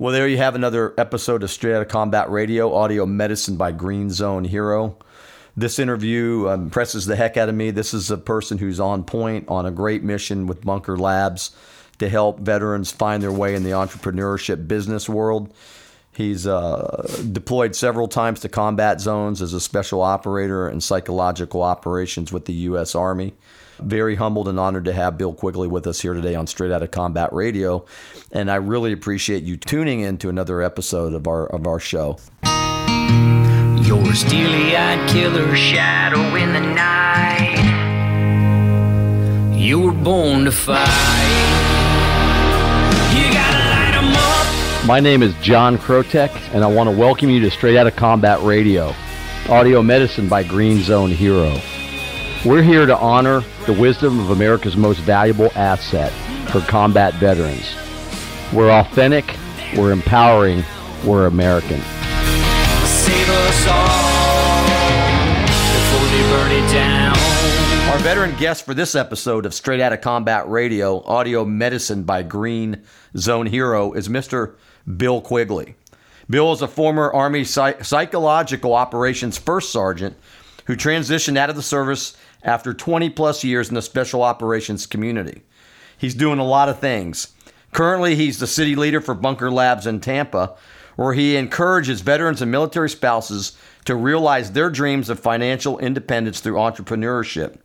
Well, there you have another episode of Straight Outta Combat Radio, audio medicine by Green Zone Hero. This interview impresses the heck out of me. This is a person who's on point on a great mission with Bunker Labs to help veterans find their way in the entrepreneurship business world. He's uh, deployed several times to combat zones as a special operator and psychological operations with the U.S. Army. Very humbled and honored to have Bill Quigley with us here today on Straight Outta Combat Radio, and I really appreciate you tuning in to another episode of our of our show. You're a steely-eyed killer shadow in the night. You were born to fight. You gotta light 'em up. My name is John Krotek, and I want to welcome you to Straight Outta Combat Radio, audio medicine by Green Zone Hero. We're here to honor the wisdom of America's most valuable asset for combat veterans. We're authentic, we're empowering, we're American. Our veteran guest for this episode of Straight Outta Combat Radio, audio medicine by Green Zone Hero, is Mr. Bill Quigley. Bill is a former Army psych- psychological operations first sergeant who transitioned out of the service after 20 plus years in the special operations community. He's doing a lot of things. Currently, he's the city leader for Bunker Labs in Tampa, where he encourages veterans and military spouses to realize their dreams of financial independence through entrepreneurship.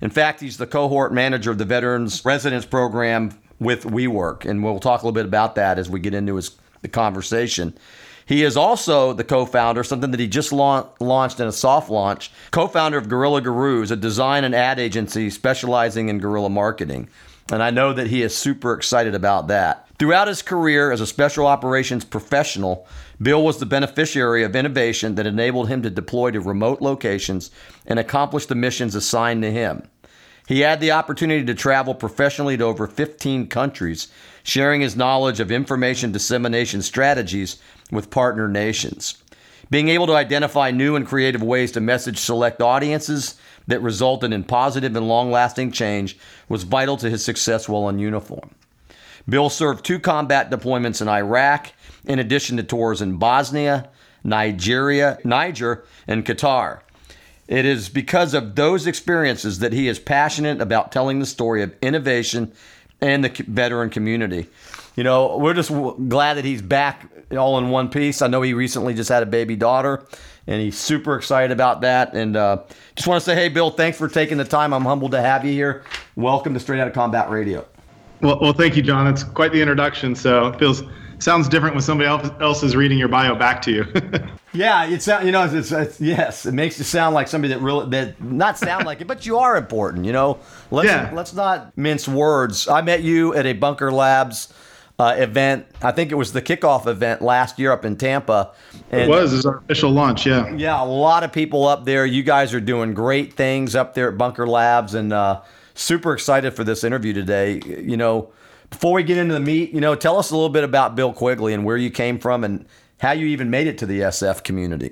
In fact, he's the cohort manager of the Veterans Residence Program with WeWork, and we'll talk a little bit about that as we get into his the conversation. He is also the co-founder, something that he just la- launched in a soft launch, co-founder of Gorilla Gurus, a design and ad agency specializing in guerrilla marketing. And I know that he is super excited about that. Throughout his career as a special operations professional, Bill was the beneficiary of innovation that enabled him to deploy to remote locations and accomplish the missions assigned to him. He had the opportunity to travel professionally to over 15 countries, sharing his knowledge of information dissemination strategies with partner nations. Being able to identify new and creative ways to message select audiences that resulted in positive and long lasting change was vital to his success while in uniform. Bill served two combat deployments in Iraq, in addition to tours in Bosnia, Nigeria, Niger, and Qatar. It is because of those experiences that he is passionate about telling the story of innovation and the veteran community. You know, we're just glad that he's back all in one piece. I know he recently just had a baby daughter, and he's super excited about that. And uh, just want to say, hey, Bill, thanks for taking the time. I'm humbled to have you here. Welcome to Straight Outta Combat Radio. Well, well, thank you, John. It's quite the introduction. So it feels sounds different when somebody else, else is reading your bio back to you. yeah, it's you know, it's, it's, yes, it makes you sound like somebody that really that not sound like it, but you are important. You know, let's Yeah. let's not mince words. I met you at a Bunker Labs uh, event. I think it was the kickoff event last year up in Tampa. And it was. It was our official launch. Yeah. yeah, a lot of people up there. You guys are doing great things up there at Bunker Labs, and uh, super excited for this interview today. You know, before we get into the meat, you know, tell us a little bit about Bill Quigley and where you came from and how you even made it to the SF community.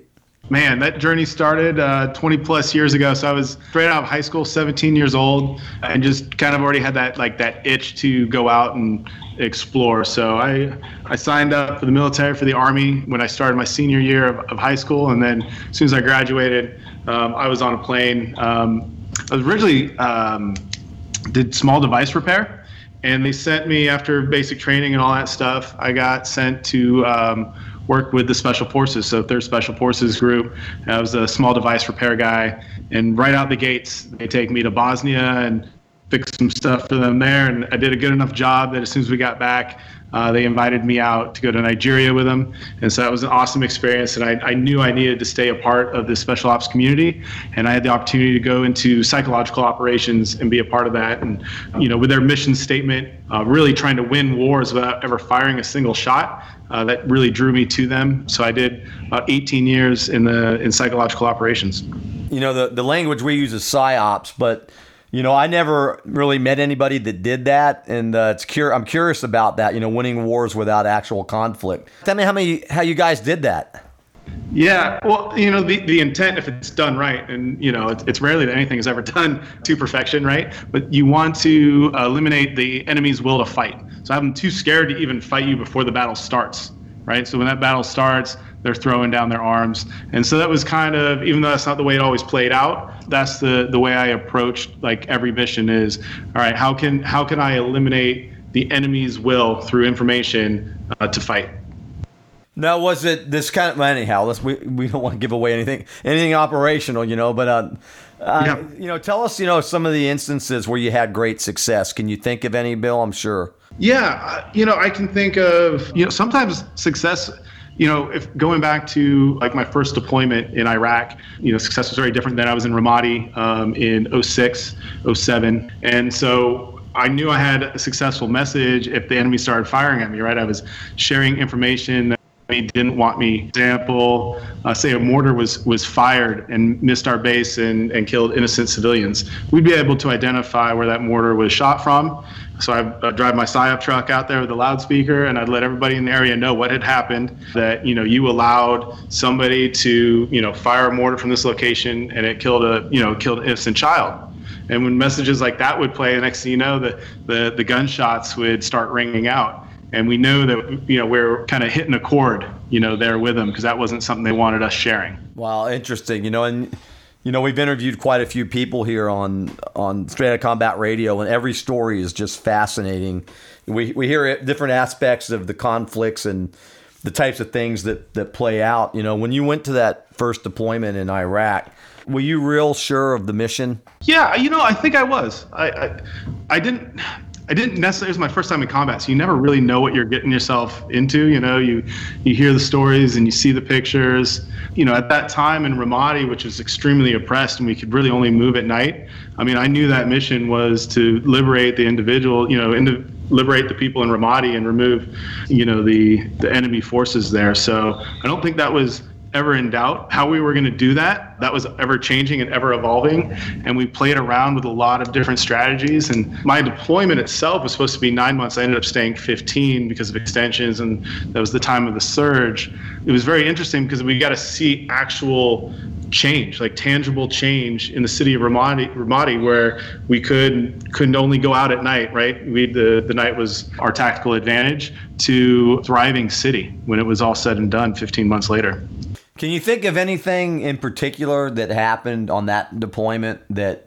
Man, that journey started uh, 20 plus years ago. So I was straight out of high school, 17 years old, and just kind of already had that like that itch to go out and explore. So I I signed up for the military for the army when I started my senior year of, of high school, and then as soon as I graduated, um, I was on a plane. Um, I originally um, did small device repair, and they sent me after basic training and all that stuff. I got sent to um, work with the special forces, so third special forces group. I was a small device repair guy, and right out the gates, they take me to Bosnia and fix some stuff for them there. And I did a good enough job that as soon as we got back, uh, they invited me out to go to Nigeria with them. And so that was an awesome experience. And I, I knew I needed to stay a part of the special ops community. And I had the opportunity to go into psychological operations and be a part of that. And, you know, with their mission statement, uh, really trying to win wars without ever firing a single shot. Uh, that really drew me to them. So I did about 18 years in the in psychological operations. You know, the, the language we use is psyops, but you know, I never really met anybody that did that, and uh, it's cur- I'm curious about that. You know, winning wars without actual conflict. Tell me how many how you guys did that. Yeah, well, you know, the, the intent, if it's done right, and, you know, it's, it's rarely that anything is ever done to perfection, right? But you want to eliminate the enemy's will to fight. So have them too scared to even fight you before the battle starts. right? So when that battle starts, they're throwing down their arms. And so that was kind of, even though that's not the way it always played out, that's the, the way I approached like every mission is, all right, how can, how can I eliminate the enemy's will through information uh, to fight? Now, was it this kind of anyhow? Let's we, we don't want to give away anything anything operational, you know. But uh, uh, Yeah. you know, tell us, you know, some of the instances where you had great success. Can you think of any, Bill? I'm sure. Yeah, you know, I can think of, you know, sometimes success, you know, if going back to like my first deployment in Iraq, you know, success was very different than I was in Ramadi um, in 06, 07. And so I knew I had a successful message if the enemy started firing at me, right? I was sharing information that they didn't want me. Example, uh, say a mortar was was fired and missed our base and, and killed innocent civilians. We'd be able to identify where that mortar was shot from. So I'd, I'd drive my PSYOP truck out there with a loudspeaker, and I'd let everybody in the area know what had happened. That you know you allowed somebody to you know fire a mortar from this location, and it killed a you know killed an innocent child. And when messages like that would play, the next thing you know, the the, the gunshots would start ringing out and we know that you know we're kind of hitting a chord you know there with them because that wasn't something they wanted us sharing Wow, interesting. You know, and you know, we've interviewed quite a few people here on on Straight Outta Combat Radio, and every story is just fascinating. We we hear different aspects of the conflicts and the types of things that that play out. You know, when you went to that first deployment in Iraq, were you real sure of the mission? yeah you know i think i was i i, I didn't I didn't necessarily. It was my first time in combat, so you never really know what you're getting yourself into. You know, you you hear the stories and you see the pictures. You know, at that time in Ramadi, which was extremely oppressed, and we could really only move at night. I mean, I knew that mission was to liberate the individual. You know, liberate the people in Ramadi and remove, you know, the the enemy forces there. So I don't think that was ever in doubt how we were going to do that. That was ever changing and ever evolving. And we played around with a lot of different strategies. And my deployment itself was supposed to be nine months. I ended up staying 15 because of extensions, and that was the time of the surge. It was very interesting because we got to see actual change, like tangible change in the city of Ramadi, Ramadi where we could couldn't only go out at night, right? We the the night was our tactical advantage to thriving city when it was all said and done 15 months later. Can you think of anything in particular that happened on that deployment that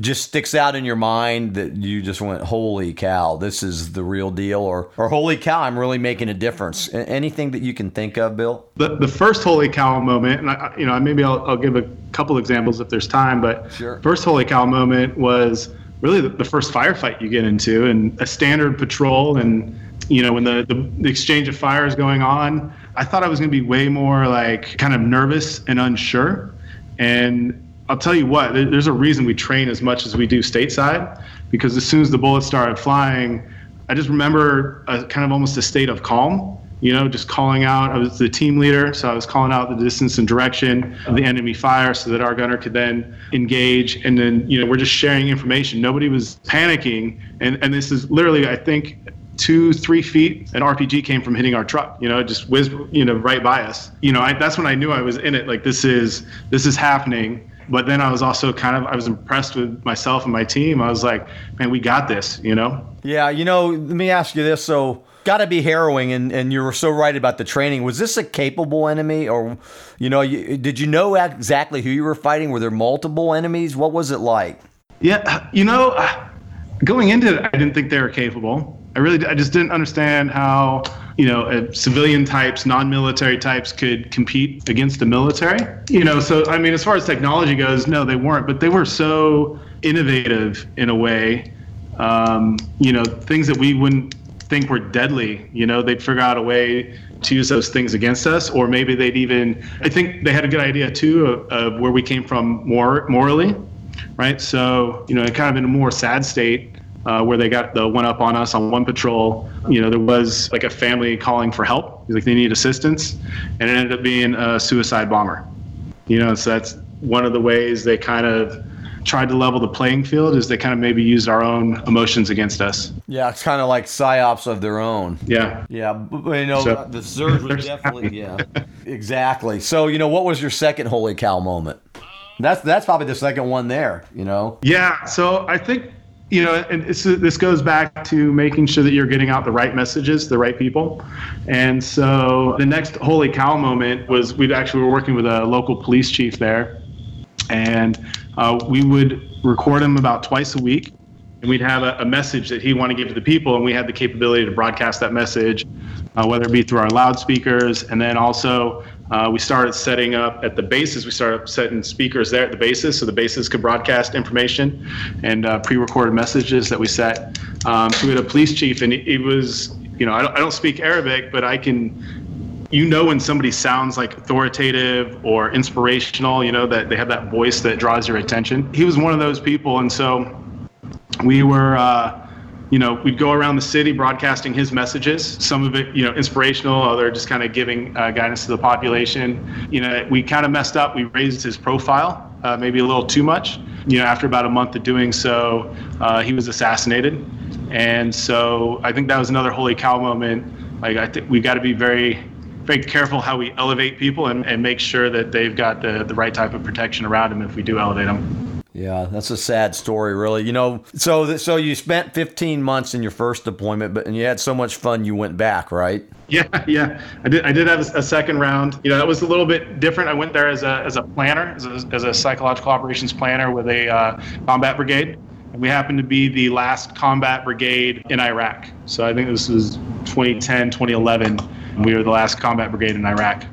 just sticks out in your mind that you just went, "Holy cow, this is the real deal," or "or Holy cow, I'm really making a difference"? Anything that you can think of, Bill? The, the first holy cow moment, and I, you know, maybe I'll, I'll give a couple examples if there's time, but Sure. first holy cow moment was really the, the first firefight you get into and a standard patrol and you know when the, the, the exchange of fire is going on i thought i was going to be way more like kind of nervous and unsure and i'll tell you what there's a reason we train as much as we do stateside because as soon as the bullets started flying i just remember a kind of almost a state of calm you know, just calling out. I was the team leader, so I was calling out the distance and direction of the enemy fire so that our gunner could then engage. And then, you know, we're just sharing information. Nobody was panicking. And, and this is literally, I think, two, three feet, an RPG came from hitting our truck. You know, it just whizzed, you know, right by us. You know, I, that's when I knew I was in it. Like this is this is happening. But then I was also kind of I was impressed with myself and my team. I was like, man, we got this. You know. Yeah, you know, let me ask you this. So, got to be harrowing, and, and you were so right about the training. Was this a capable enemy, or, you know, you, did you know exactly who you were fighting? Were there multiple enemies? What was it like? Yeah, you know, uh, going into it, I didn't think they were capable. I really, I just didn't understand how, you know, uh, civilian types, non-military types could compete against the military. You know, so I mean, as far as technology goes, no, they weren't, but they were so innovative in a way. Um, you know, things that we wouldn't think were deadly. You know, they'd figure out a way to use those things against us, or maybe they'd even. I think they had a good idea too of, of where we came from more morally right? So, you know, kind of in a more sad state uh, where they got the one up on us on one patrol. You know, there was like a family calling for help, He's like they need assistance, and it ended up being a suicide bomber. You know, so that's one of the ways they kind of tried to level the playing field is they kind of maybe used our own emotions against us. Yeah, it's kind of like psyops of their own. Yeah. Yeah, but, you know, So- the surge was definitely yeah, exactly. So, you know, what was your second holy cow moment? That's that's probably the second one there. You know. Yeah, so I think you know, and this goes back to making sure that you're getting out the right messages, the right people. And so the next holy cow moment was we actually were working with a local police chief there, and uh, we would record him about twice a week, and we'd have a, a, message that he wanted to give to the people, and we had the capability to broadcast that message, uh, whether it be through our loudspeakers, and then also uh, we started setting up at the bases. We started setting speakers there at the bases, so the bases could broadcast information and uh, pre-recorded messages that we set. Um, so we had a police chief, and it, was, you know, I don't, I don't speak Arabic, but I can, you know, when somebody sounds like authoritative or inspirational, you know, that they have that voice that draws your attention. He was one of those people, and so we were. Uh, you know, we'd go around the city broadcasting his messages. Some of it, you know, inspirational, other just kind of giving uh, guidance to the population. You know, we kind of messed up. We raised his profile, uh, maybe a little too much. You know, after about a month of doing so, uh, he was assassinated, and so I think that was another holy cow moment. Like I think we got to be very very careful how we elevate people and, and make sure that they've got the, the right type of protection around them if we do elevate them. Yeah, that's a sad story, really. You know, so so you spent 15 months in your first deployment, but and you had so much fun, you went back, right? Yeah, yeah. I did. I did have a second round. You know, that was a little bit different. I went there as a as a planner, as a, as a psychological operations planner with a uh, combat brigade. And we happened to be the last combat brigade in Iraq. So I think this was 2010, 2011. We were the last combat brigade in Iraq.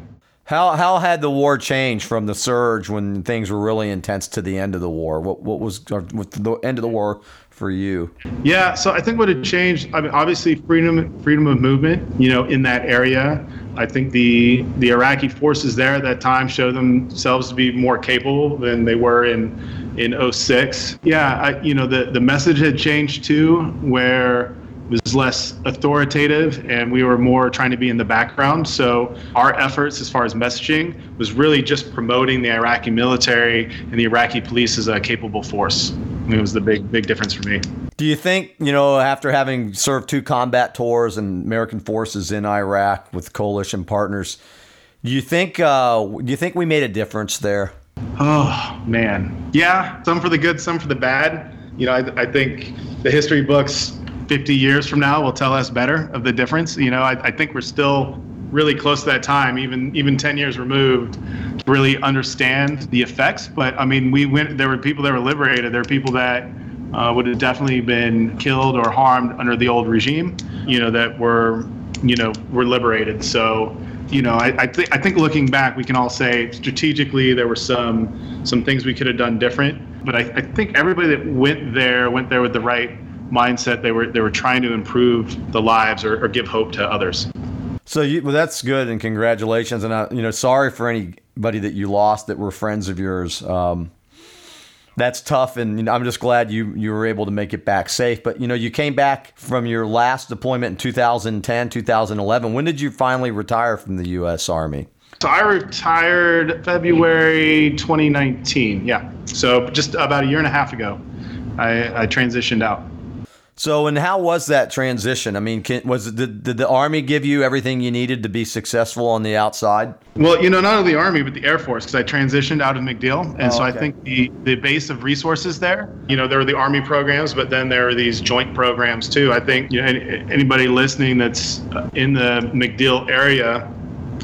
How how had the war changed from the surge when things were really intense to the end of the war? What what was the end of the war for you? Yeah, so I think what had changed. I mean, obviously freedom freedom of movement. You know, in that area, I think the the Iraqi forces there at that time showed themselves to be more capable than they were in in 06. Yeah, I, you know the the message had changed too, where was less authoritative and we were more trying to be in the background. So our efforts as far as messaging was really just promoting the Iraqi military and the Iraqi police as a capable force. it was the big big difference for me. Do you think, you know, after having served two combat tours and American forces in Iraq with coalition partners, do you think uh, do you think we made a difference there? Oh man, yeah. Some for the good, some for the bad. You know, I, I think the history books 50 years from now will tell us better of the difference. You know, I, I think we're still really close to that time, even even 10 years removed, to really understand the effects. But I mean, we went. There were people that were liberated. There were people that uh, would have definitely been killed or harmed under the old regime. You know, that were you know were liberated. So you know, I, I think I think looking back, we can all say strategically there were some some things we could have done different. But I, I think everybody that went there went there with the right mindset. They were they were trying to improve the lives or, or give hope to others. So you, well, that's good, and congratulations. And I, you know, sorry for anybody that you lost that were friends of yours. Um, that's tough, and you know, I'm just glad you you were able to make it back safe. But you know, you came back from your last deployment in 2010, 2011. When did you finally retire from the U.S. Army? So I retired February 2019. Yeah, so just about a year and a half ago, I, I transitioned out. So, and how was that transition? I mean, can, was did, did the Army give you everything you needed to be successful on the outside? Well, you know, not only the Army, but the Air Force, because I transitioned out of MacDill. And oh, so okay. I think the, the base of resources there, you know, there are the Army programs, but then there are these joint programs too. I think, you know, anybody listening that's uh, in the MacDill area,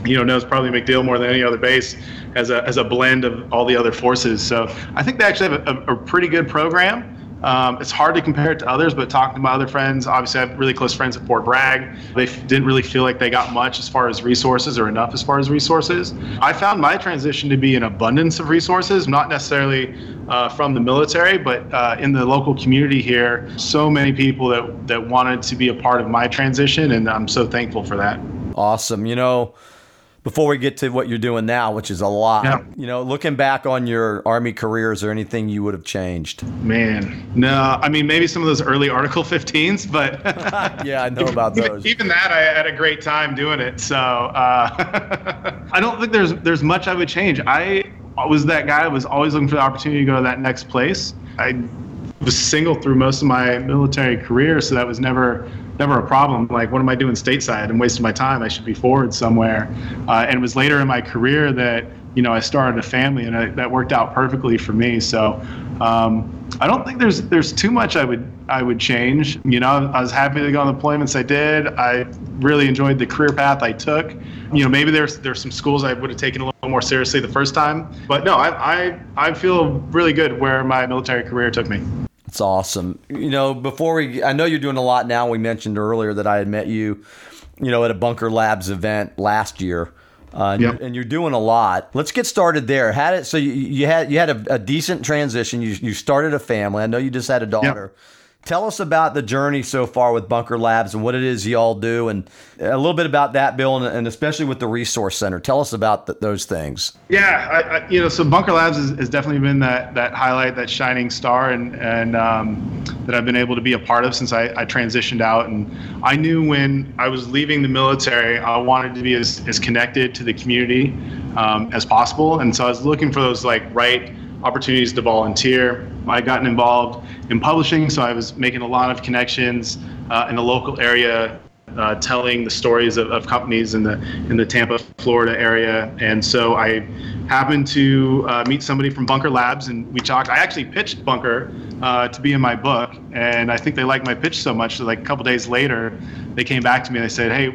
you know, knows probably MacDill more than any other base as a, as a blend of all the other forces. So I think they actually have a, a pretty good program. Um, it's hard to compare it to others, but talking to my other friends, obviously I have really close friends at Fort Bragg. They f- didn't really feel like they got much as far as resources or enough as far as resources. I found my transition to be an abundance of resources, not necessarily uh, from the military, but uh, in the local community here. So many people that, that wanted to be a part of my transition, and I'm so thankful for that. Awesome. You know, before we get to what you're doing now, which is a lot. Yeah. You know, looking back on your army career, is there anything you would have changed? Man, no. I mean, maybe some of those early Article 15s, but yeah, I know about those. Even, that, I had a great time doing it. So uh, I don't think there's there's much I would change. I was that guy. I was always looking for the opportunity to go to that next place. I was single through most of my military career, so that was never never a problem. Like, what am I doing stateside? I'm wasting my time. I should be forward somewhere. Uh, and it was later in my career that you know I started a family, and I, that worked out perfectly for me. So. Um, I don't think there's there's too much I would I would change. You know, I was happy to go on the deployments I did. I really enjoyed the career path I took. You know, maybe there's there's some schools I would have taken a little more seriously the first time, but no, I I, I feel really good where my military career took me. It's awesome. You know, before we, I know you're doing a lot now. We mentioned earlier that I had met you, you know, at a Bunker Labs event last year. Uh, and, Yep. you're, and you're doing a lot. Let's get started there. Had it so you, you had you had a, a decent transition. You you started a family. I know you just had a daughter. Tell us about the journey so far with Bunker Labs and what it is y'all do, and a little bit about that, Bill, and, and especially with the resource center. Tell us about th- those things. Yeah, I, I, you know, so Bunker Labs has, definitely been that that highlight, that shining star, and and um, that I've been able to be a part of since I, I transitioned out. And I knew when I was leaving the military, I wanted to be as, as connected to the community um, as possible. And so I was looking for those like right opportunities to volunteer. I gotten involved in publishing, so I was making a lot of connections uh, in the local area uh, telling the stories of, of companies in the in the Tampa, Florida area. And so I happened to uh, meet somebody from Bunker Labs, and we talked. I actually pitched Bunker uh, to be in my book, and I think they liked my pitch so much that like a couple days later, they came back to me and they said, "Hey,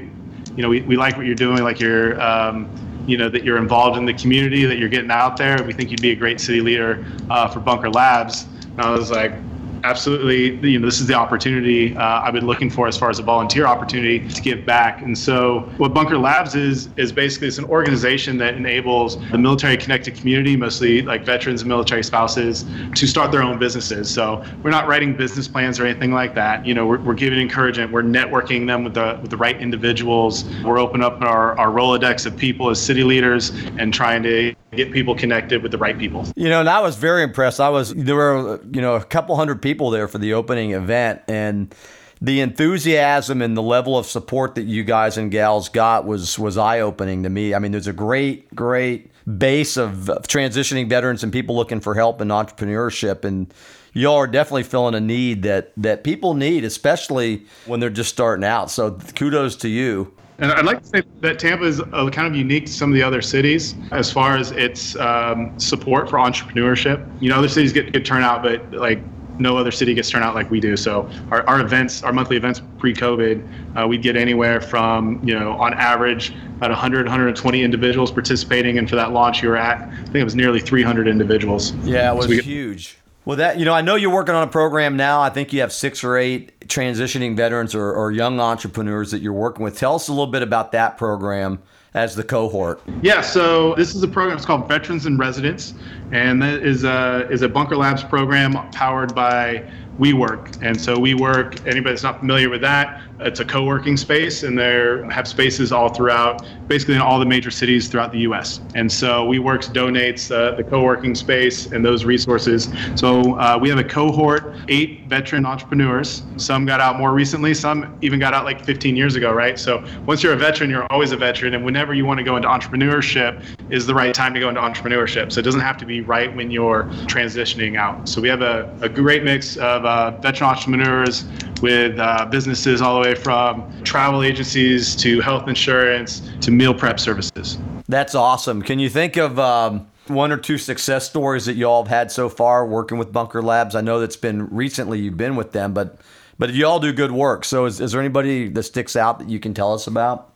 you know, we, we like what you're doing. Like you're." Um, you know that you're involved in the community, that you're getting out there. We think you'd be a great city leader uh, for Bunker Labs. And I was like, absolutely. You know this is the opportunity uh, i've been looking for as far as a volunteer opportunity to give back. And so what bunker labs is is basically it's an organization that enables the military connected community mostly like veterans and military spouses to start their own businesses. So we're not writing business plans or anything like that. You know we're, we're giving encouragement. We're networking them with the with the right individuals. We're opening up our, our rolodex of people as city leaders and trying to get people connected with the right people. You know, and I was very impressed. I was there were you know a couple hundred people there for the opening event, and the enthusiasm and the level of support that you guys and gals got was was eye opening to me. I mean, there's a great great base of, of transitioning veterans and people looking for help in entrepreneurship, and y'all are definitely filling a need that that people need, especially when they're just starting out. So kudos to you. And I'd like to say that Tampa is uh, kind of unique to some of the other cities as far as its um, support for entrepreneurship. You know, other cities get good turnout, but like no other city gets turnout like we do. So our, our events, our monthly events pre-COVID, uh, we'd get anywhere from, you know, on average about 100, 120 individuals participating. And for that launch you were at, I think it was nearly 300 individuals. Yeah, it was we huge. Well, that you know, I know you're working on a program now. I think you have six or eight transitioning veterans or, or young entrepreneurs that you're working with. Tell us a little bit about that program as the cohort. Yeah, so this is a program. It's called Veterans in Residence, and that is a is a Bunker Labs program powered by WeWork. And so WeWork, anybody that's not familiar with that, it's a co-working space, and they have spaces all throughout, basically in all the major cities throughout the U.S. And so we WeWorks donates uh, the co-working space and those resources. So uh, we have a cohort, eight veteran entrepreneurs. Some got out more recently. Some even got out like 15 years ago, right? So once you're a veteran, you're always a veteran, and whenever you want to go into entrepreneurship is the right time to go into entrepreneurship. So it doesn't have to be right when you're transitioning out. So we have a, a great mix of uh, veteran entrepreneurs with uh, businesses all the way from travel agencies to health insurance to meal prep services. That's awesome. Can you think of um, one or two success stories that y'all have had so far working with Bunker Labs? I know that's been recently you've been with them, but but you all do good work. So is, is there anybody that sticks out that you can tell us about?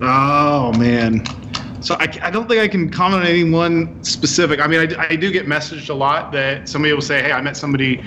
Oh man. So I, I don't think I can comment on any one specific. I mean, I, I do get messaged a lot that somebody will say, "Hey, I met somebody,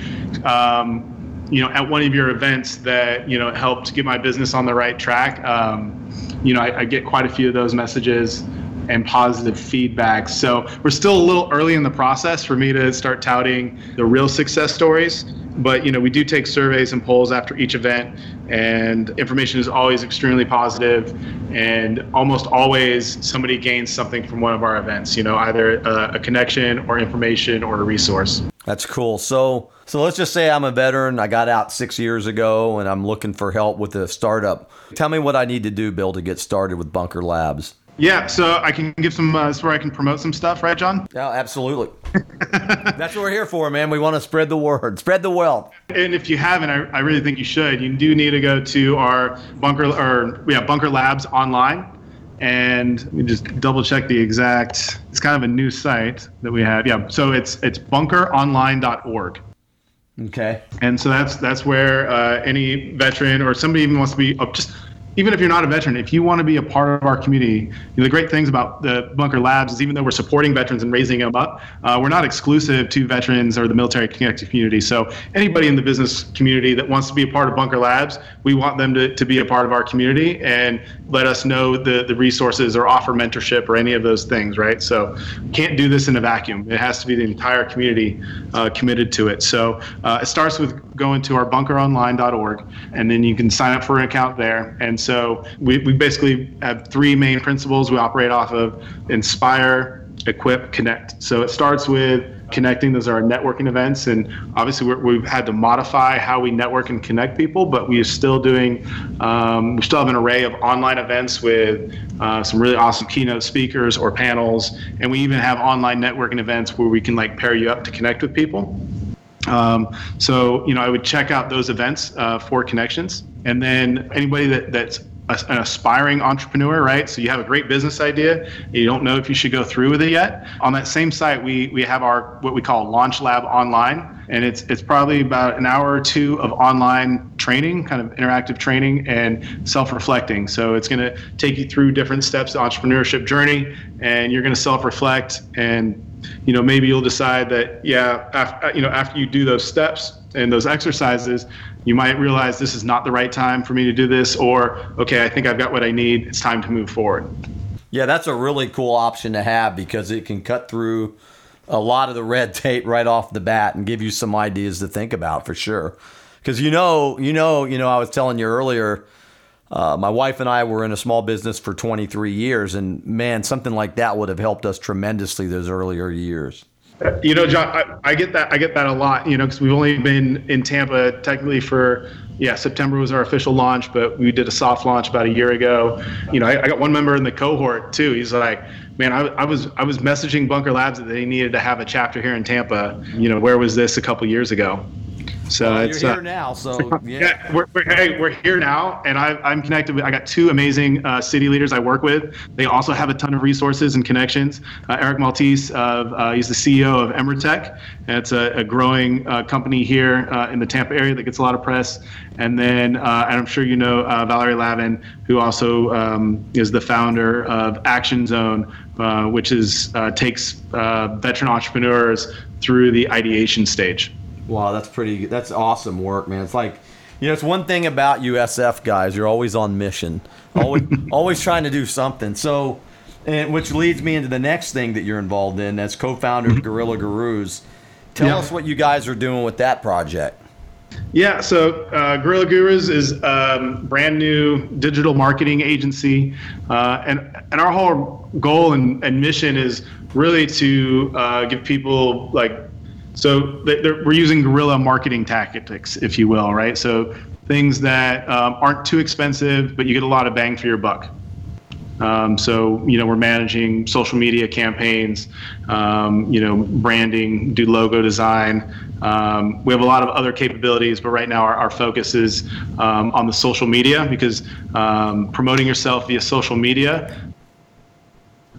um, you know, at one of your events that you know helped get my business on the right track." Um, you know, I, I get quite a few of those messages and positive feedback. So we're still a little early in the process for me to start touting the real success stories. But you know, we do take surveys and polls after each event, and information is always extremely positive, and almost always somebody gains something from one of our events. You know, either a, a connection or information or a resource. That's cool. So so let's just say I'm a veteran. I got out six years ago, and I'm looking for help with a startup. Tell me what I need to do, Bill, to get started with Bunker Labs. Yeah, so I can give some. Uh, that's where I can promote some stuff, right, John? Yeah, absolutely. That's what we're here for, man. We want to spread the word, spread the wealth. And if you haven't, I, I really think you should. You do need to go to our bunker or yeah, Bunker Labs online, and let me just double check the exact. It's kind of a new site that we have. Yeah, so it's it's bunkeronline.org. Okay. And so that's that's where uh, any veteran or somebody even wants to be uh, just even if you're not a veteran, if you want to be a part of our community, you know, the great things about the Bunker Labs is even though we're supporting veterans and raising them up, uh, we're not exclusive to veterans or the military connected community. So anybody in the business community that wants to be a part of Bunker Labs, we want them to, to be a part of our community and let us know the, the resources or offer mentorship or any of those things, right? So can't do this in a vacuum. It has to be the entire community uh, committed to it. So uh, it starts with going to our bunkeronline.org and then you can sign up for an account there. And so we, we basically have three main principles we operate off of inspire, equip, connect. So it starts with connecting. Those are our networking events. And obviously, we have had to modify how we network and connect people, but we are still doing, um, we still have an array of online events with uh, some really awesome keynote speakers or panels. And we even have online networking events where we can like pair you up to connect with people. Um, so, you know, I would check out those events uh, for connections. And then anybody that, that's an aspiring entrepreneur, right? So you have a great business idea, you don't know if you should go through with it yet. On that same site, we we have our what we call Launch Lab Online, and it's it's probably about an hour or two of online training, kind of interactive training and self-reflecting. So it's going to take you through different steps of entrepreneurship journey, and you're going to self-reflect and you know maybe you'll decide that yeah after, uh, you know after you do those steps and those exercises you might realize this is not the right time for me to do this, or okay, I think I've got what I need. It's time to move forward. Yeah, that's a really cool option to have because it can cut through a lot of the red tape right off the bat and give you some ideas to think about for sure. Because you know, you know, you know, I was telling you earlier. Uh, my wife and I were in a small business for 23 years, and man, something like that would have helped us tremendously those earlier years. You know, John, I, I, get that. I get that a lot. You know, because we've only been in Tampa technically for yeah, September was our official launch, but we did a soft launch about a year ago. You know, I, I got one member in the cohort too. He's like, man, I, I, was I was messaging Bunker Labs that they needed to have a chapter here in Tampa. You know, where was this a couple years ago? So well, it's, you're here uh, now. So yeah, yeah we're, we're, hey, we're here now, and I, am connected. With, I got two amazing uh, city leaders I work with. They also have a ton of resources and connections. Uh, Eric Maltese, of, uh, he's the CEO of Emertech. It's a, a growing uh, company here uh, in the Tampa area that gets a lot of press. And then, and I'm sure you know Valerie Lavin, who also um, is the founder of Action Zone, which is takes veteran entrepreneurs through the ideation stage. Wow, that's pretty. That's awesome work, man. It's like, you know, it's one thing about USF guys. You're always on mission, always always trying to do something. So, and which leads me into the next thing that you're involved in as co-founder of Guerrilla Gurus. Tell yeah. us what you guys are doing with that project. Yeah, so uh, Guerilla Gurus is um, brand new digital marketing agency, uh, and and our whole goal and, and mission is really to uh, give people like so we're using guerrilla marketing tactics, if you will, right? So things that um, aren't too expensive, but you get a lot of bang for your buck. Um, so you know we're managing social media campaigns, um, you know branding, do logo design. Um, we have a lot of other capabilities, but right now our, our focus is um, on the social media because um, promoting yourself via social media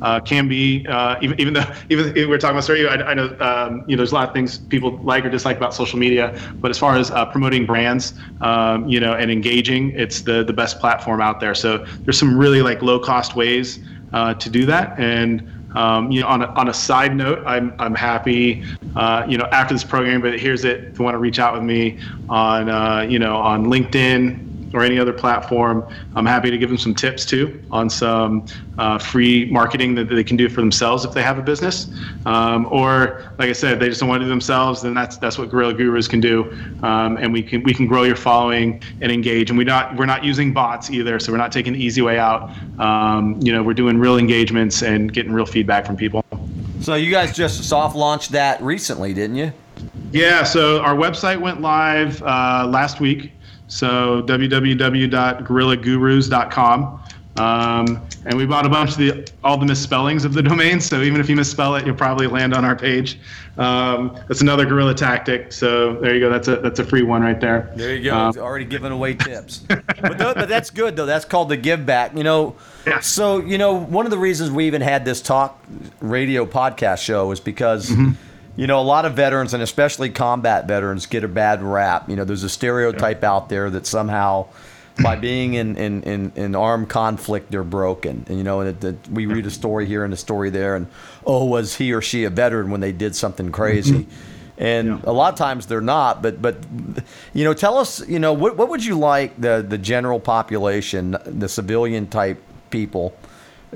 uh, can be uh, even even though even we we're talking about story, I, I know um, you know there's a lot of things people like or dislike about social media, but as far as uh, promoting brands, um, you know, and engaging, it's the the best platform out there. So there's some really like low cost ways uh, to do that, and um, you know, on a, on a side note, I'm, I'm happy, uh, you know, after this program, but here's it. If you want to reach out with me on, uh, you know, on LinkedIn, or any other platform, I'm happy to give them some tips too on some uh, free marketing that they can do for themselves if they have a business. Um, or, like I said, they just don't want to do themselves, then that's that's what Guerrilla Gurus can do, um, and we can we can grow your following and engage. And we not we're not using bots either, so we're not taking the easy way out. Um, you know, we're doing real engagements and getting real feedback from people. So you guys just soft launched that recently, didn't you? Yeah, so our website went live uh, last week. So www.guerillagurus.com. Um, and we bought a bunch of the all the misspellings of the domain. So even if you misspell it, you'll probably land on our page. Um, that's another guerrilla tactic. So there you go. That's a that's a free one right there. There you go. Um, already giving away tips. but, th- but that's good though. That's called the give back. You know. Yeah. So you know one of the reasons we even had this talk radio podcast show is because. Mm-hmm you know, a lot of veterans and especially combat veterans get a bad rap. You know, there's a stereotype out there that somehow by being in, in, in, in armed conflict, they're broken. And, you know, and it, it, we read a story here and a story there, and oh, was he or she a veteran when they did something crazy? Mm-hmm. And Yeah. a lot of times they're not. But but you know, tell us, you know, what what would you like the the general population, the civilian type people,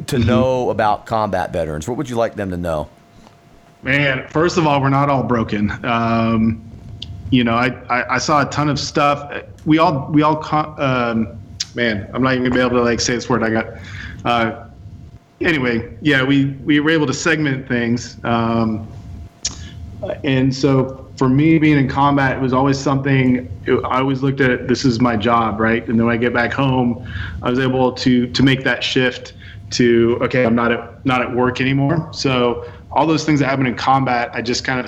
to Mm-hmm. know about combat veterans? What would you like them to know? Man, first of all, we're not all broken. Um, you know, I, I, I saw a ton of stuff. We all we all um, man, I'm not even gonna be able to like say this word. I got. Uh, anyway, yeah, we we were able to segment things, um, and so for me being in combat, it was always something. I always looked at it, this is my job, right? And then when I get back home, I was able to to make that shift to okay, I'm not at not at work anymore. So all those things that happen in combat, I just kind of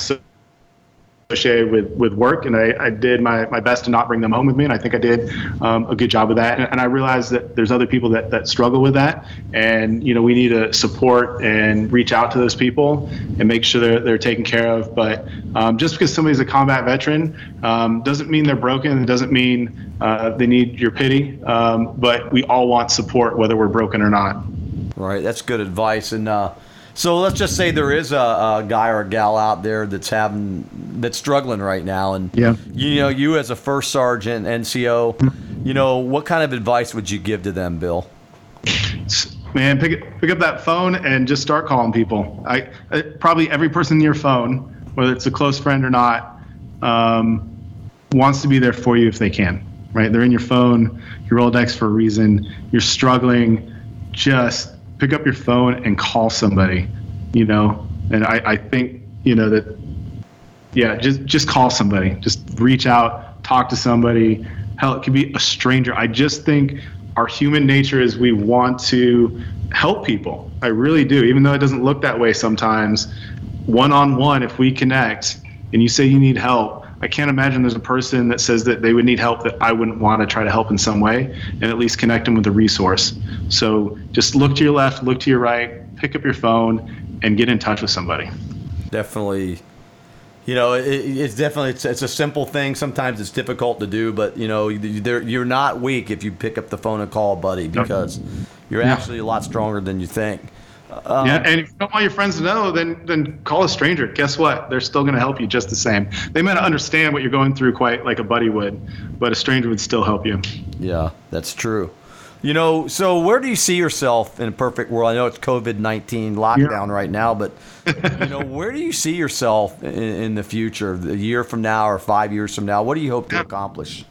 associated with with work, and I, I did my, my best to not bring them home with me, and I think I did um, a good job of that. And, and I realized that there's other people that, that struggle with that, and you know we need to support and reach out to those people and make sure they're, they're taken care of. But um, just because somebody's a combat veteran um, doesn't mean they're broken. It doesn't mean uh, they need your pity. Um, but we all want support, whether we're broken or not. Right, that's good advice. And uh, so let's just say there is a, a guy or a gal out there that's having that's struggling right now, and Yeah. you know, you as a first sergeant, NCO, you know, what kind of advice would you give to them, Bill? Man, pick pick up that phone and just start calling people. I, I probably every person in your phone, whether it's a close friend or not, um, wants to be there for you if they can. Right? They're in your phone, your Rolodex for a reason. You're struggling, just pick up your phone and call somebody. You know, and I, I think you know that. Yeah, just just call somebody. Just reach out, talk to somebody. Hell, it could be a stranger. I just think our human nature is we want to help people. I really do, even though it doesn't look that way sometimes. One on one, if we connect and you say you need help, I can't imagine there's a person that says that they would need help that I wouldn't want to try to help in some way and at least connect them with a resource. So just look to your left, look to your right, pick up your phone, and get in touch with somebody. Definitely. You know, it, it's definitely it's, it's a simple thing. Sometimes it's difficult to do, but you know, you're not weak if you pick up the phone and call a buddy because you're Yeah. actually a lot stronger than you think. Um, yeah, and if you don't want your friends to know, then then call a stranger. Guess what? They're still going to help you just the same. They may not understand what you're going through quite like a buddy would, but a stranger would still help you. Yeah, that's true. You know, so where do you see yourself in a perfect world? I know it's COVID nineteen lockdown right now, but you know, where do you see yourself in, in the future, a year from now or five years from now? What do you hope to accomplish?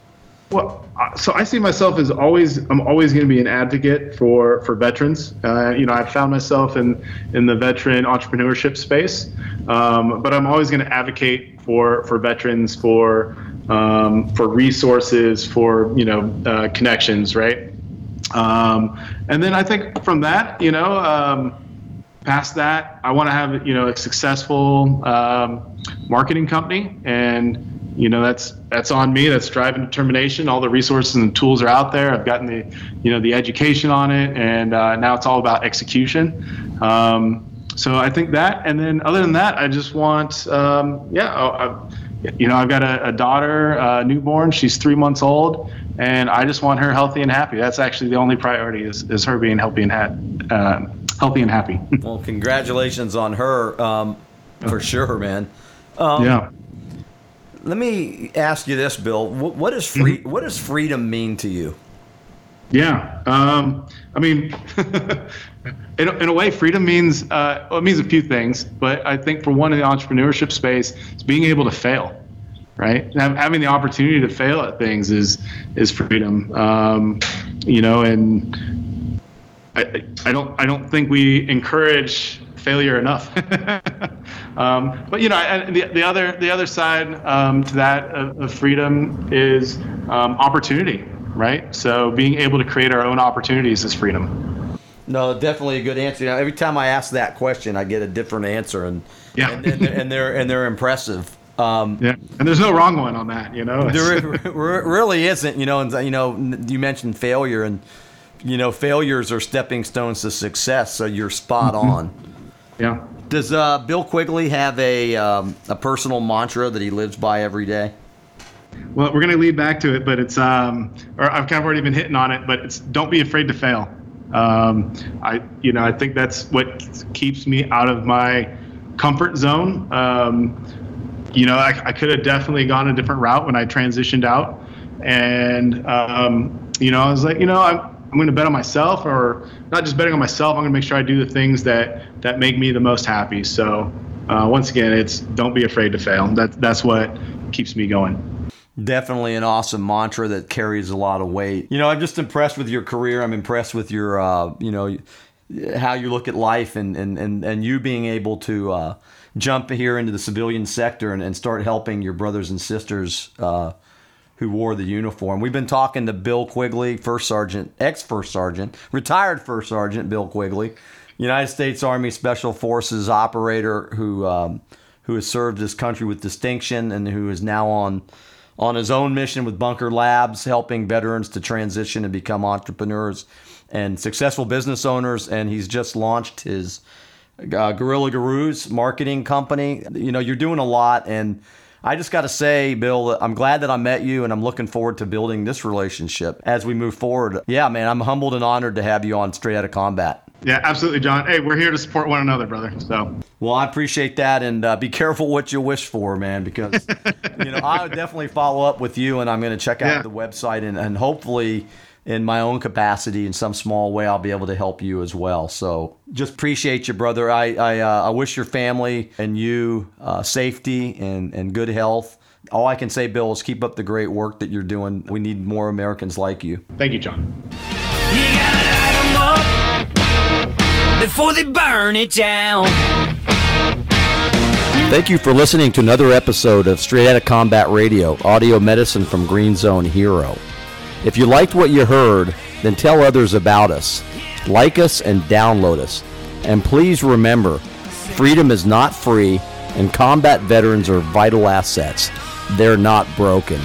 Well, so I see myself as always. I'm always going to be an advocate for for veterans. Uh, you know, I've found myself in in the veteran entrepreneurship space, um, but I'm always going to advocate for for veterans for um, for resources for you know uh, connections, right? Um, and then I think from that, you know. Um, past that, I want to have you know a successful um, marketing company, and you know that's that's on me. That's drive and determination. All the resources and tools are out there. I've gotten the you know the education on it, and uh, now it's all about execution. Um, so I think that, and then other than that, I just want um, yeah. I, I, you know, I've got a, a daughter, uh, newborn. She's three months old, and I just want her healthy and happy. That's actually the only priority is, is her being healthy and ha- uh, healthy and happy. Well, congratulations on her, um, for sure, man. Um, yeah. Let me ask you this, Bill. What, what is free? What does freedom mean to you? Yeah. Um, I mean, in, a- in a way, freedom means uh, well, it means a few things, but I think for one in the entrepreneurship space, it's being able to fail, right? Hav- Having the opportunity to fail at things is is freedom. Um, you know, and I, I don't I don't think we encourage failure enough. um, but you know, and the, the other the other side um, to that of, of freedom is um, opportunity, right? So being able to create our own opportunities is freedom. No, definitely a good answer. You know, every time I ask that question, I get a different answer, and Yeah. and, and, they're, and they're and they're impressive. Um, Yeah, and there's no wrong one on that, you know. There re- re- really isn't, you know. And you know, you mentioned failure, and you know, failures are stepping stones to success. So you're spot on. Yeah. Does uh, Bill Quigley have a um, a personal mantra that he lives by every day? Well, we're going to lead back to it, but it's um, or I've kind of already been hitting on it, but it's don't be afraid to fail. Um, I, you know, I think that's what keeps me out of my comfort zone. Um, you know, I, I could have definitely gone a different route when I transitioned out, and um, you know, I was like, you know, I'm I'm going to bet on myself, or not just betting on myself. I'm going to make sure I do the things that that make me the most happy. So, uh, once again, it's don't be afraid to fail. That that's what keeps me going. Definitely an awesome mantra that carries a lot of weight. You know, I'm just impressed with your career. I'm impressed with your, uh, you know, how you look at life and, and, and, and you being able to uh, jump here into the civilian sector and, and start helping your brothers and sisters uh, who wore the uniform. We've been talking to Bill Quigley, First Sergeant, ex First Sergeant, retired First Sergeant Bill Quigley, United States Army Special Forces operator who um, who has served this country with distinction and who is now on on his own mission with Bunker Labs, helping veterans to transition and become entrepreneurs and successful business owners. And he's just launched his uh, Gorilla Gurus marketing company. You know, you're doing a lot. And I just got to say, Bill, I'm glad that I met you and I'm looking forward to building this relationship as we move forward. Yeah, man, I'm humbled and honored to have you on Straight Out of Combat. Yeah, absolutely, John. Hey, we're here to support one another, brother. So. Well, I appreciate that, and uh, be careful what you wish for, man, because you know I would definitely follow up with you, and I'm going to check out yeah. the website, and, and hopefully, in my own capacity, in some small way, I'll be able to help you as well. So, just appreciate you, brother. I I, uh, I wish your family and you uh, safety and and good health. All I can say, Bill, is keep up the great work that you're doing. We need more Americans like you. Thank you, John. You before they burn it down. Thank you for listening to another episode of Straight Outta Combat Radio, audio medicine from Green Zone Hero. If you liked what you heard, then tell others about us. Like us and download us. And please remember, freedom is not free, and combat veterans are vital assets. They're not broken.